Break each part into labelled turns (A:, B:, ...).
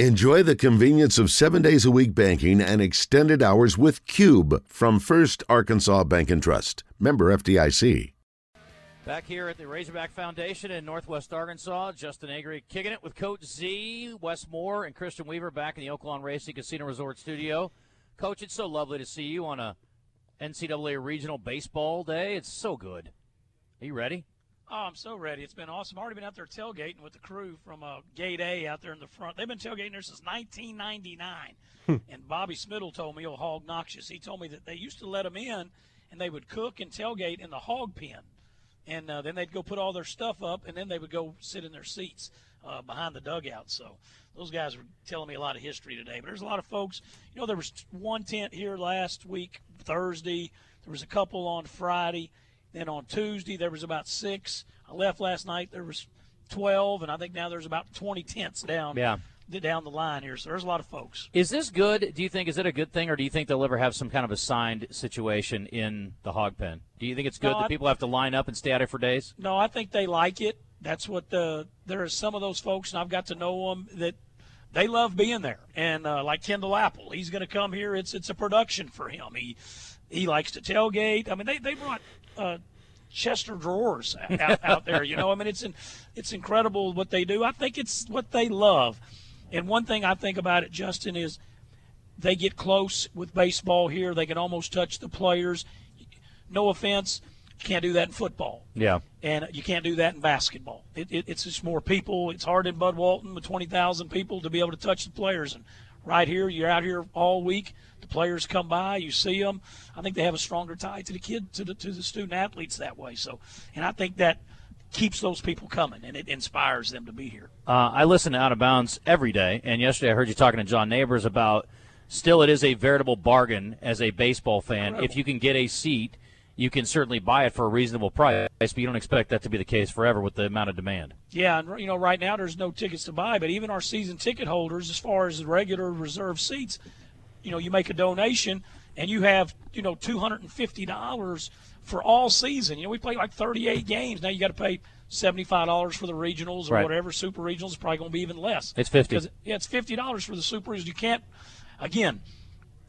A: Enjoy the convenience of seven days a week banking and extended hours with Cube from First Arkansas Bank and Trust. Member FDIC.
B: Back here at the Razorback Foundation in Northwest Arkansas, Justin Acri kicking it with Coach Z, Wes Moore, and Christian Weaver back in the Oaklawn Racing Casino Resort Studio. Coach, it's so lovely to see you on a NCAA Regional Baseball Day. It's so good. Are you ready?
C: Oh, I'm so ready. It's been awesome. I've already been out there tailgating with the crew from uh, Gate A out there in the front. They've been tailgating there since 1999.
D: Hmm.
C: and Bobby Smiddle told me, oh, hog noxious. He told me that they used to let them in and they would cook and tailgate in the hog pen. And uh, then they'd go put all their stuff up and then they would go sit in their seats uh, behind the dugout. So those guys were telling me a lot of history today. But there's a lot of folks. You know, there was one tent here last week, Thursday. There was a couple on Friday. Then on Tuesday there was about six. I left last night. There was twelve, and I think now there's about twenty tents down.
B: Yeah.
C: Down the line here, so there's a lot of folks.
B: Is this good? Do you think is it a good thing, or do you think they'll ever have some kind of assigned situation in the hog pen? Do you think it's good
C: No,
B: that
C: I-
B: people have to line up and stay out there for days?
C: No, I think they like it. That's what the there are some of those folks, and I've got to know them that they love being there. And uh, like Kendall Apple, he's going to come here. It's it's a production for him. He he likes to tailgate. I mean, they they brought. Uh, Chester drawers out, out there, you know. I mean, it's in, it's incredible what they do. I think it's what they love. And one thing I think about it, Justin, is they get close with baseball here. They can almost touch the players. No offense, you can't do that in football
B: Yeah.
C: and you can't do that in basketball. It, it, it's just more people. It's hard in Bud Walton with 20,000 people to be able to touch the players. And right here, you're out here all week. The players come by, you see them. I think they have a stronger tie to the kid, to the to the student athletes that way. So, and I think that keeps those people coming and it inspires them to be here.
B: Uh, I listen to Out of Bounds every day, and yesterday I heard you talking to John Neighbors about still it is a veritable bargain as a baseball fan. If you can get a seat, you can certainly buy it for a reasonable price, but you don't expect that to be the case forever with the amount of demand.
C: Yeah, and you know, right now there's no tickets to buy, but even our season ticket holders, as far as the regular reserve seats, you know, you make a donation and you have, you know, two hundred and fifty dollars for all season. You know, we play like thirty eight games. Now you got to pay seventy five dollars for the regionals or
B: Right.
C: whatever. Super regionals is probably going to be even less.
B: It's 50.
C: Because, yeah, it's fifty dollars for the super regionals. You can't. Again,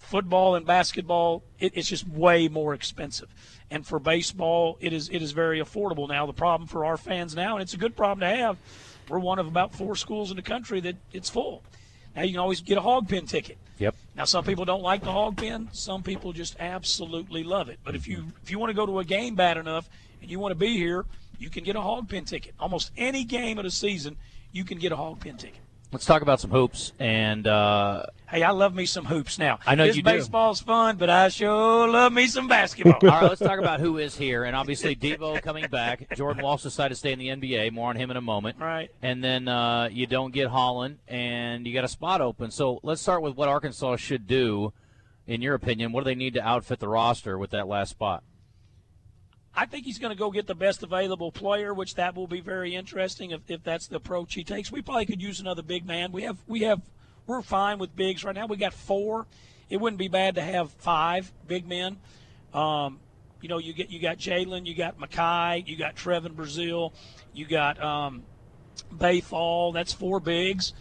C: football and basketball, it, it's just way more expensive. And for baseball, it is it is very affordable now. The problem for our fans now, and it's a good problem to have, we're one of about four schools in the country that it's full. Now you can always get a hog pen ticket.
B: Yep.
C: Now some people don't like the hog pen. Some people just absolutely love it. But if you if you want to go to a game bad enough and you want to be here, you can get a hog pen ticket. Almost any game of the season, you can get a hog pen ticket.
B: Let's talk about some hoops. And uh,
C: Hey, I love me some hoops now.
B: I know
C: this
B: you do.
C: baseball's fun, but I sure love me some basketball.
B: all right, let's talk about who is here. And obviously, Devo coming back. Jordan Walsh decided to stay in the NBA. More on him in a moment.
C: Right.
B: And then uh, you don't get Holland, and you got a spot open. So let's start with what Arkansas should do, in your opinion. What do they need to outfit the roster with that last spot?
C: I think he's going to go get the best available player, which that will be very interesting if, if that's the approach he takes. We probably could use another big man. We have we have we're fine with bigs right now. We got four. It wouldn't be bad to have five big men. Um, you know, you get you got Jalen, you got Makhi, you got Trevon Brazile, you got um, Baye Fall. That's four bigs.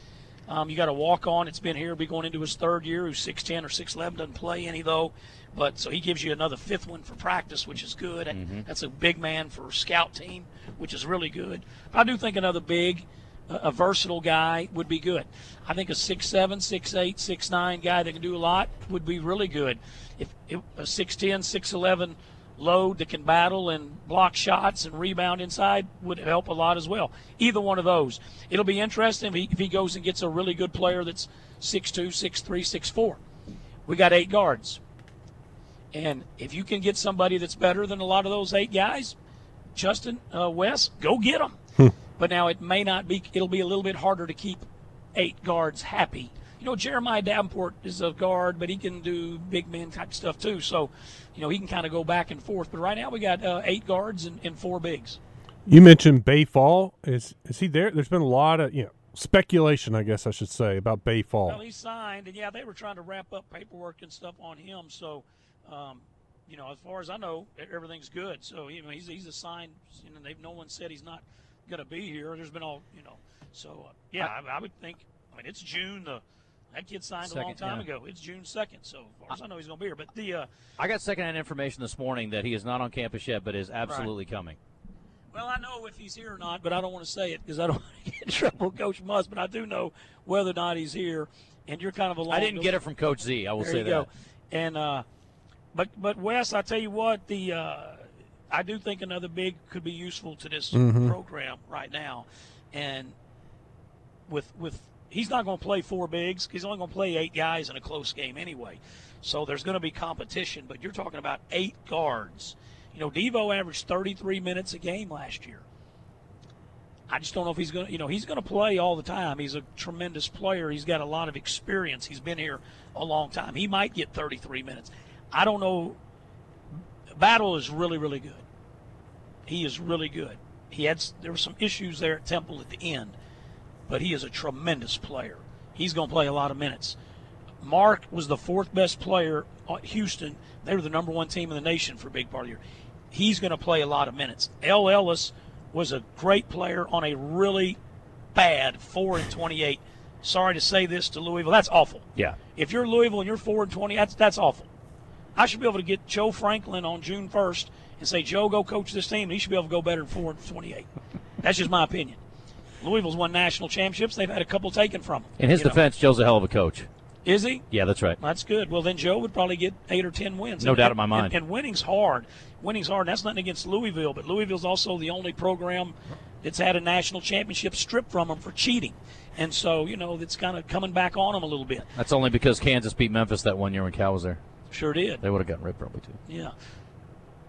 C: Um, you got a walk on. It's been here, be going into his third year. Who's 6'10 or 6'11, doesn't play any though. But so he gives you another fifth one for practice, which is good. That's a big man for scout team, which is really good. I do think another big, a, a versatile guy would be good. I think a 6'7, 6'8, 6'9 guy that can do a lot would be really good. If, if a 6'10, 6'11 load that can battle and block shots and rebound inside would help a lot as well. Either one of those. It'll be interesting if he, if he goes and gets a really good player that's 6'2, 6'3, 6'4. We got eight guards. And if you can get somebody that's better than a lot of those eight guys, Justin, uh, Wes, go get them. but now it may not be, it'll be a little bit harder to keep eight guards happy. You know, Jeremiah Davenport is a guard, but he can do big man type stuff too. So, you know, he can kind of go back and forth. But right now we got uh, eight guards and, and four bigs.
D: You mentioned Baye Fall. Is is he there? There's been a lot of you know speculation, I guess I should say, about Baye Fall.
C: Well, he signed, and yeah, they were trying to wrap up paperwork and stuff on him. So, um, you know, as far as I know, everything's good. So, you know, he's he's assigned. You know, they've no one said he's not going to be here. There's been all, you know. So, uh, yeah, I, I would think I mean, it's June. The that kid signed
B: Second,
C: a long time
B: yeah.
C: ago. It's June second, so as far as I know, he's going to be here. But the uh,
B: I got secondhand information this morning that he is not on campus yet, but is absolutely coming.
C: Well, I know if he's here or not, but I don't want to say it because I don't want to get in trouble Coach Muss. But I do know whether or not he's here, and you're kind of along.
B: I didn't get it from Coach Z. I will
C: There
B: say
C: you
B: that.
C: go. And uh, but but Wes, I tell you what, the uh, I do think another big could be useful to this program right now, and with with he's not going to play four bigs. He's only going to play eight guys in a close game anyway. So there's going to be competition, but you're talking about eight guards. You know, Devo averaged 33 minutes a game last year. I just don't know if he's going to, you know, he's going to play all the time. He's a tremendous player. He's got a lot of experience. He's been here a long time. He might get 33 minutes. I don't know. Battle is really, really good. He is really good. He had there were some issues there at Temple at the end, but he is a tremendous player. He's going to play a lot of minutes. Mark was the fourth best player at Houston. They were the number one team in the nation for a big part of the year. He's going to play a lot of minutes. L. Ellis was a great player on a really bad four and twenty-eight. Sorry to say this to Louisville. That's awful.
B: Yeah.
C: If you're Louisville and you're four and twenty, that's that's awful. I should be able to get Joe Franklin on June first and say, Joe, go coach this team, and he should be able to go better than four and twenty-eight. that's just my opinion. Louisville's won national championships. They've had a couple taken from them.
B: In his
C: you know.
B: defense, Joe's a hell of a coach.
C: is he?
B: Yeah, that's right.
C: That's good. Well, then Joe would probably get eight or ten wins.
B: No
C: And-
B: doubt in my mind.
C: And, winning's hard. Winning's hard. And that's nothing against Louisville, but Louisville's also the only program that's had a national championship stripped from them for cheating. And so, you know, that's kind of coming back on them a little bit.
B: That's only because Kansas beat Memphis that one year when Cal was there.
C: Sure did.
B: They would have gotten ripped probably too.
C: Yeah.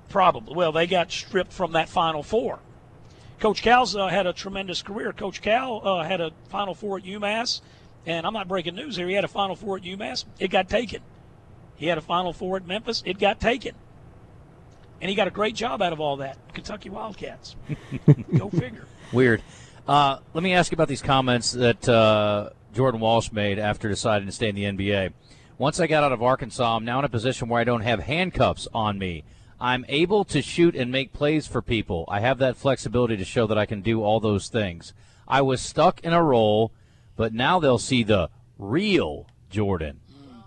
C: Probably. Well, they got stripped from that Final Four. Coach Cal's uh, had a tremendous career. Coach Cal uh, had a Final Four at UMass, and I'm not breaking news here. He had a Final Four at UMass. It got taken. He had a Final Four at Memphis. It got taken. And he got a great job out of all that. Kentucky Wildcats. Go figure.
B: Weird. Uh, let me ask you about these comments that uh, Jordan Walsh made after deciding to stay in the NBA. Once I got out of Arkansas, I'm now in a position where I don't have handcuffs on me. I'm able to shoot and make plays for people. I have that flexibility to show that I can do all those things. I was stuck in a role, but now they'll see the real Jordan. Mm.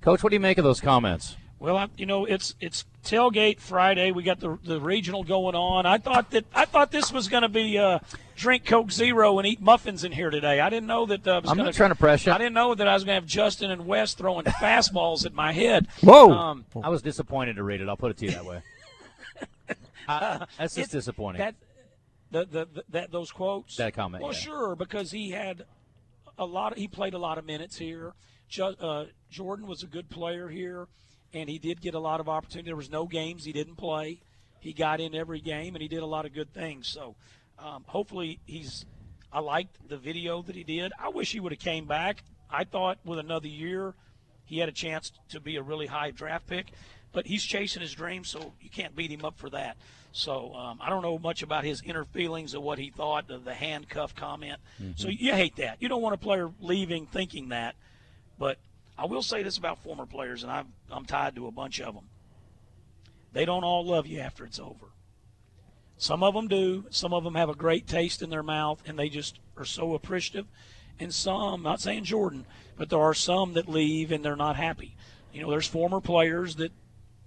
B: Coach, what do you make of those comments?
C: Well, I, you know, it's it's tailgate Friday. We got the the regional going on. I thought that I thought this was going to be uh, drink Coke Zero and eat muffins in here today. I didn't know that. Uh, I was
B: I'm
C: gonna,
B: not trying to press you.
C: I didn't know that I was going to have Justin and Wes throwing fastballs at my head.
D: Whoa.
C: Um,
B: I was disappointed to read it. I'll put it to you that way. I- that's just
C: It-
B: disappointing.
C: that the, the, the that those quotes.
B: That comment,
C: Well,
B: yeah.
C: sure, because he had a lot. Of, he played a lot of minutes here. Ju- uh, Jordan was a good player here, and he did get a lot of opportunity. There was no games he didn't play. He got in every game, and he did a lot of good things. So, um, hopefully, he's. I liked the video that he did. I wish he would have came back. I thought with another year, he had a chance to be a really high draft pick, but he's chasing his dreams, so you can't beat him up for that. So um, I don't know much about his inner feelings of what he thought of the handcuff comment. So you hate that. You don't want a player leaving thinking that. But I will say this about former players, and I'm, I'm tied to a bunch of them. They don't all love you after it's over. Some of them do. Some of them have a great taste in their mouth, and they just are so appreciative. And some, not saying Jordan, but there are some that leave and they're not happy. You know, there's former players that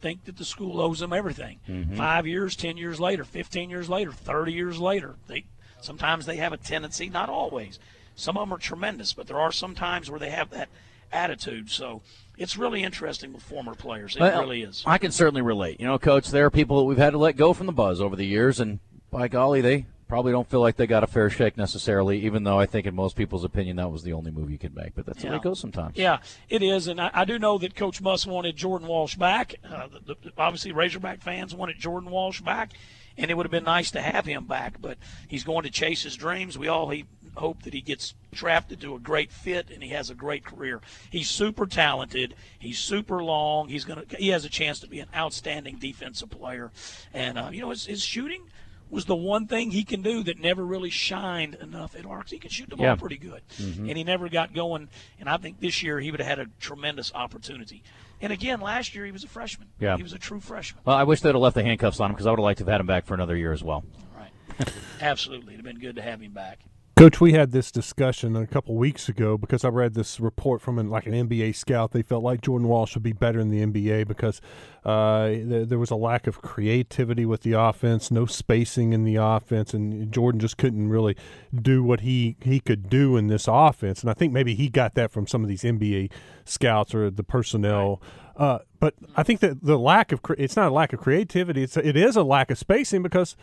C: think that the school owes them everything. Mm-hmm. Five years, ten years later, fifteen years later, thirty years later, they sometimes they have a tendency, not always. Some of them are tremendous, but there are some times where they have that attitude. So it's really interesting with former players. It
B: Well,
C: really is.
B: I can certainly relate. You know, Coach, there are people that we've had to let go from the buzz over the years, and by golly, they probably don't feel like they got a fair shake necessarily, even though I think in most people's opinion that was the only move you could make. But that's the way it goes sometimes.
C: Yeah, it is, and I, I do know that Coach Muss wanted Jordan Walsh back. Uh, the, the, obviously, Razorback fans wanted Jordan Walsh back, and it would have been nice to have him back. But he's going to chase his dreams. We all he, hope that he gets drafted to a great fit and he has a great career. He's super talented. He's super long. He's gonna. He has a chance to be an outstanding defensive player, and uh, you know his, his shooting. Was the one thing he can do that never really shined enough at Arks. He can shoot the ball
B: Yeah.
C: pretty good, and he never got going. And I think this year he would have had a tremendous opportunity. And again, last year he was a freshman.
B: Yeah.
C: he was a true freshman.
B: Well, I wish they'd have left the handcuffs on him because I would have liked to have had him back for another year as well.
C: Right, absolutely. It'd have been good to have him back.
D: Coach, we had this discussion a couple weeks ago because I read this report from an, like an NBA scout. They felt like Jordan Walsh would be better in the NBA because uh, th- there was a lack of creativity with the offense, no spacing in the offense, and Jordan just couldn't really do what he, he could do in this offense. And I think maybe he got that from some of these NBA scouts or the personnel. Uh, but I think that the lack of cre- it's not a lack of creativity; it's a, it is a lack of spacing because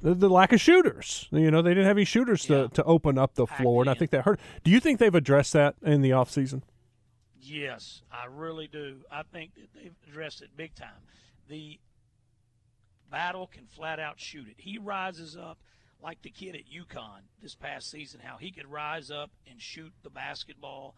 D: the, the, lack of shooters. You know, they didn't have any shooters yeah. to, to open up the floor, and I think that hurt. Do you think they've addressed that in the offseason?
C: Yes, I really do. I think that they've addressed it big time. The battle can flat out shoot it. He rises up like the kid at UConn this past season, how he could rise up and shoot the basketball.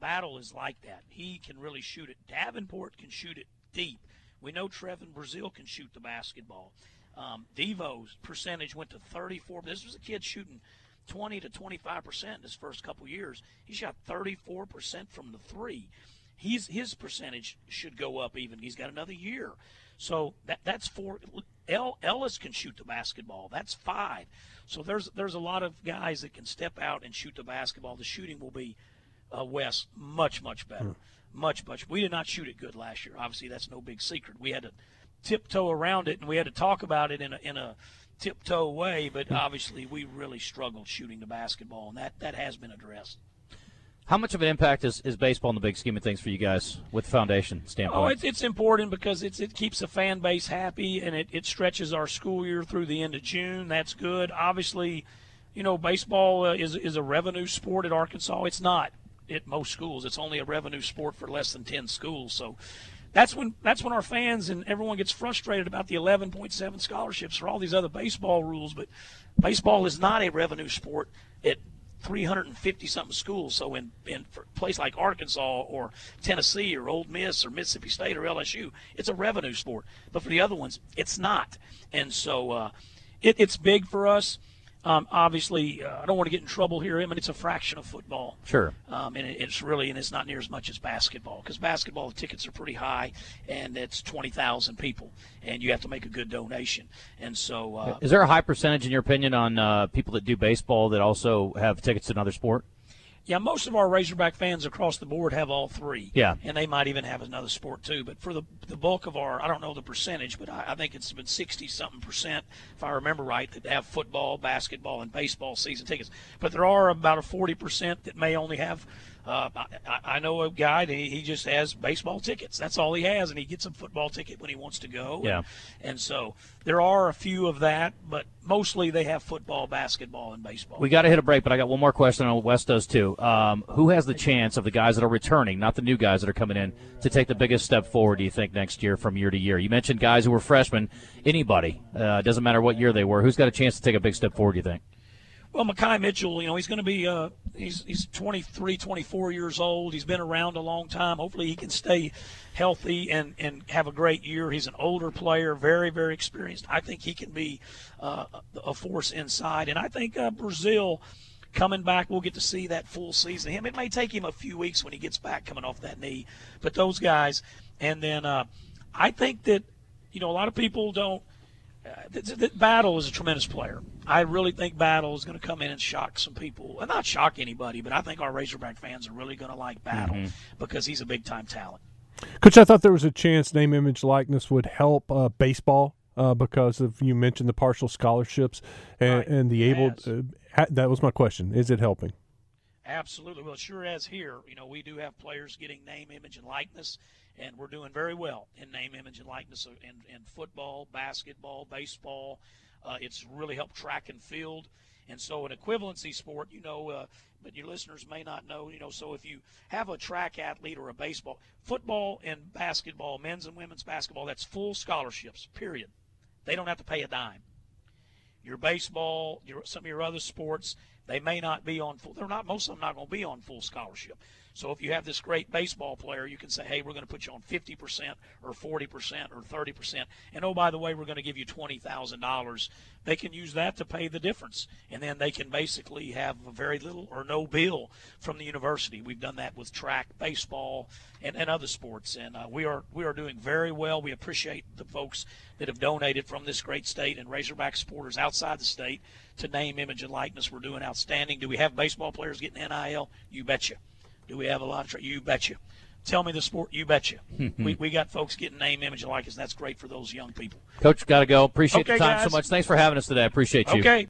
C: Battle is like that. He can really shoot it. Davenport can shoot it deep. We know Trevon Brazile can shoot the basketball. Um, Devo's percentage went to 34. This was a kid shooting 20 to 25 percent in his first couple years. He shot 34 percent from the three. He's his percentage should go up even. He's got another year, so that that's four. El, Ellis can shoot the basketball. That's five. So there's there's a lot of guys that can step out and shoot the basketball. The shooting will be uh, West much much better, hmm. much much. We did not shoot it good last year. Obviously, that's no big secret. We had to tiptoe around it, and we had to talk about it in a, in a tiptoe way. But obviously, we really struggled shooting the basketball, and that, that has been addressed.
B: How much of an impact is, is baseball in the big scheme of things for you guys with foundation standpoint?
C: Oh, it's, it's important because it's, it keeps the fan base happy and it, it stretches our school year through the end of June. That's good. Obviously, you know, baseball uh, is, is a revenue sport at Arkansas. It's not at most schools. It's only a revenue sport for less than 10 schools. So that's when that's when our fans and everyone gets frustrated about the 11.7 scholarships or all these other baseball rules. But baseball is not a revenue sport at 350 something schools. So in in place like Arkansas or Tennessee or Ole Miss or Mississippi State or LSU, it's a revenue sport. But for the other ones, it's not. And so uh, it, it's big for us. Um, obviously, uh, I don't want to get in trouble here. I mean, it's a fraction of football.
B: Sure.
C: Um, and it's really, and it's not near as much as basketball because basketball the tickets are pretty high, and it's twenty thousand people, and you have to make a good donation. And so, uh,
B: is there a high percentage, in your opinion, on uh, people that do baseball that also have tickets to another sport?
C: Yeah, most of our Razorback fans across the board have all three.
B: Yeah,
C: and they might even have another sport too. But for the the bulk of our, I don't know the percentage, but I, I think it's been sixty something percent, if I remember right, that have football, basketball, and baseball season tickets. But there are about a forty percent that may only have uh, I, I, know a guy. He, he just has baseball tickets. That's all he has, and he gets a football ticket when he wants to go.
B: Yeah.
C: And, and so there are a few of that, but mostly they have football, basketball, and baseball.
B: We got to hit a break, but I got one more question on West does too. Um, who has the chance of the guys that are returning, not the new guys that are coming in, to take the biggest step forward? Do you think next year from year to year? You mentioned guys who were freshmen. Anybody, uh, doesn't matter what year they were. Who's got a chance to take a big step forward? Do you think?
C: Well, Makhi Mitchell, you know, he's going to be uh, he's he's 23, 24 years old. He's been around a long time. Hopefully, he can stay healthy and and have a great year. He's an older player, very very experienced. I think he can be uh, a force inside, and I think uh, Brazile coming back, we'll get to see that full season. of Him, it may take him a few weeks when he gets back coming off that knee, but those guys, and then uh, I think that you know a lot of people don't uh, Battle is a tremendous player. I really think Battle is going to come in and shock some people. And not shock anybody, but I think our Razorback fans are really going to like Battle mm-hmm. because he's a big time talent.
D: Coach, I thought there was a chance name, image, likeness would help uh, baseball uh, because of you mentioned the partial scholarships and, right. and the able. Uh, that was my question. Is it helping?
C: Absolutely. Well, sure as here. You know, we do have players getting name, image, and likeness and we're doing very well in name, image, and likeness in, in football, basketball, baseball. Uh, it's really helped track and field. And so, an equivalency sport, you know, uh, but your listeners may not know, you know, so if you have a track athlete or a baseball, football and basketball, men's and women's basketball, that's full scholarships, period. They don't have to pay a dime. Your baseball, your, some of your other sports, they may not be on full. They're not. Most of them not going to be on full scholarship. So if you have this great baseball player, you can say, hey, we're going to put you on 50% or 40% or 30%. And oh, by the way, we're going to give you $20,000 they can use that to pay the difference, and then they can basically have very little or no bill from the university. We've done that with track, baseball, and, and other sports, and uh, we are we are doing very well. We appreciate the folks that have donated from this great state and Razorback supporters outside the state to name, image, and likeness. We're doing outstanding. Do we have baseball players getting NIL? You betcha. Do we have a lot of? Tra- you betcha. Tell me the sport. You betcha. Hmm, hmm. we, we got folks getting name, image, and likeness. And that's great for those young people.
B: Coach, got to go. Appreciate
C: Okay,
B: the time
C: guys.
B: so much. Thanks for having us today. I appreciate you.
C: Okay.